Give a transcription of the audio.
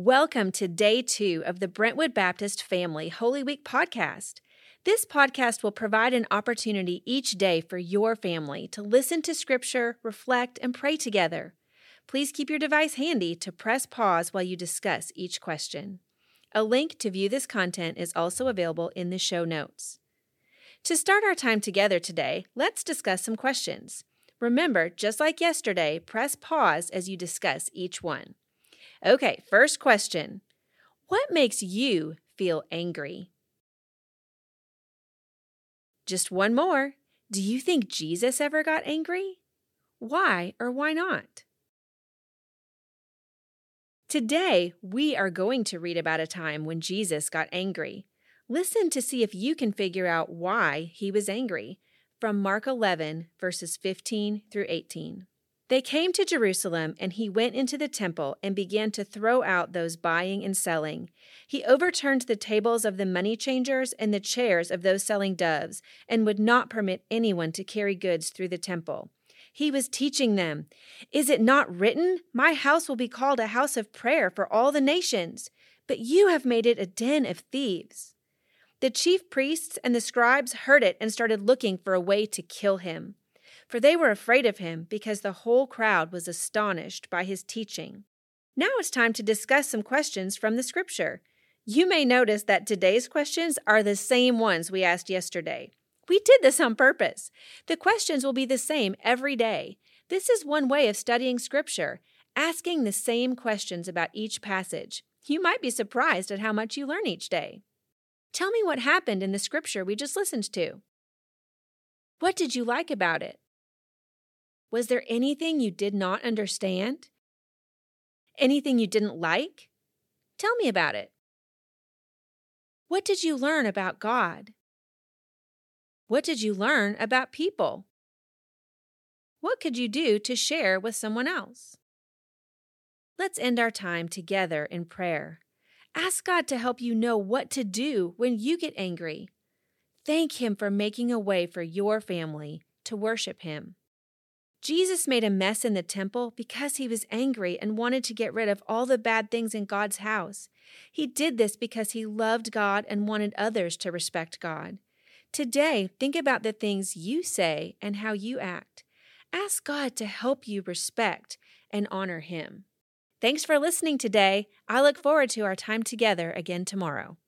Welcome to day two of the Brentwood Baptist Family Holy Week podcast. This podcast will provide an opportunity each day for your family to listen to Scripture, reflect, and pray together. Please keep your device handy to press pause while you discuss each question. A link to view this content is also available in the show notes. To start our time together today, let's discuss some questions. Remember, just like yesterday, press pause as you discuss each one. Okay, first question What makes you feel angry? Just one more. Do you think Jesus ever got angry? Why or why not? Today, we are going to read about a time when Jesus got angry. Listen to see if you can figure out why he was angry from Mark 11, verses 15 through 18. They came to Jerusalem, and he went into the temple and began to throw out those buying and selling. He overturned the tables of the money changers and the chairs of those selling doves, and would not permit anyone to carry goods through the temple. He was teaching them, Is it not written, My house will be called a house of prayer for all the nations? But you have made it a den of thieves. The chief priests and the scribes heard it and started looking for a way to kill him for they were afraid of him because the whole crowd was astonished by his teaching. Now it's time to discuss some questions from the scripture. You may notice that today's questions are the same ones we asked yesterday. We did this on purpose. The questions will be the same every day. This is one way of studying scripture, asking the same questions about each passage. You might be surprised at how much you learn each day. Tell me what happened in the scripture we just listened to. What did you like about it? Was there anything you did not understand? Anything you didn't like? Tell me about it. What did you learn about God? What did you learn about people? What could you do to share with someone else? Let's end our time together in prayer. Ask God to help you know what to do when you get angry. Thank Him for making a way for your family to worship Him. Jesus made a mess in the temple because he was angry and wanted to get rid of all the bad things in God's house. He did this because he loved God and wanted others to respect God. Today, think about the things you say and how you act. Ask God to help you respect and honor him. Thanks for listening today. I look forward to our time together again tomorrow.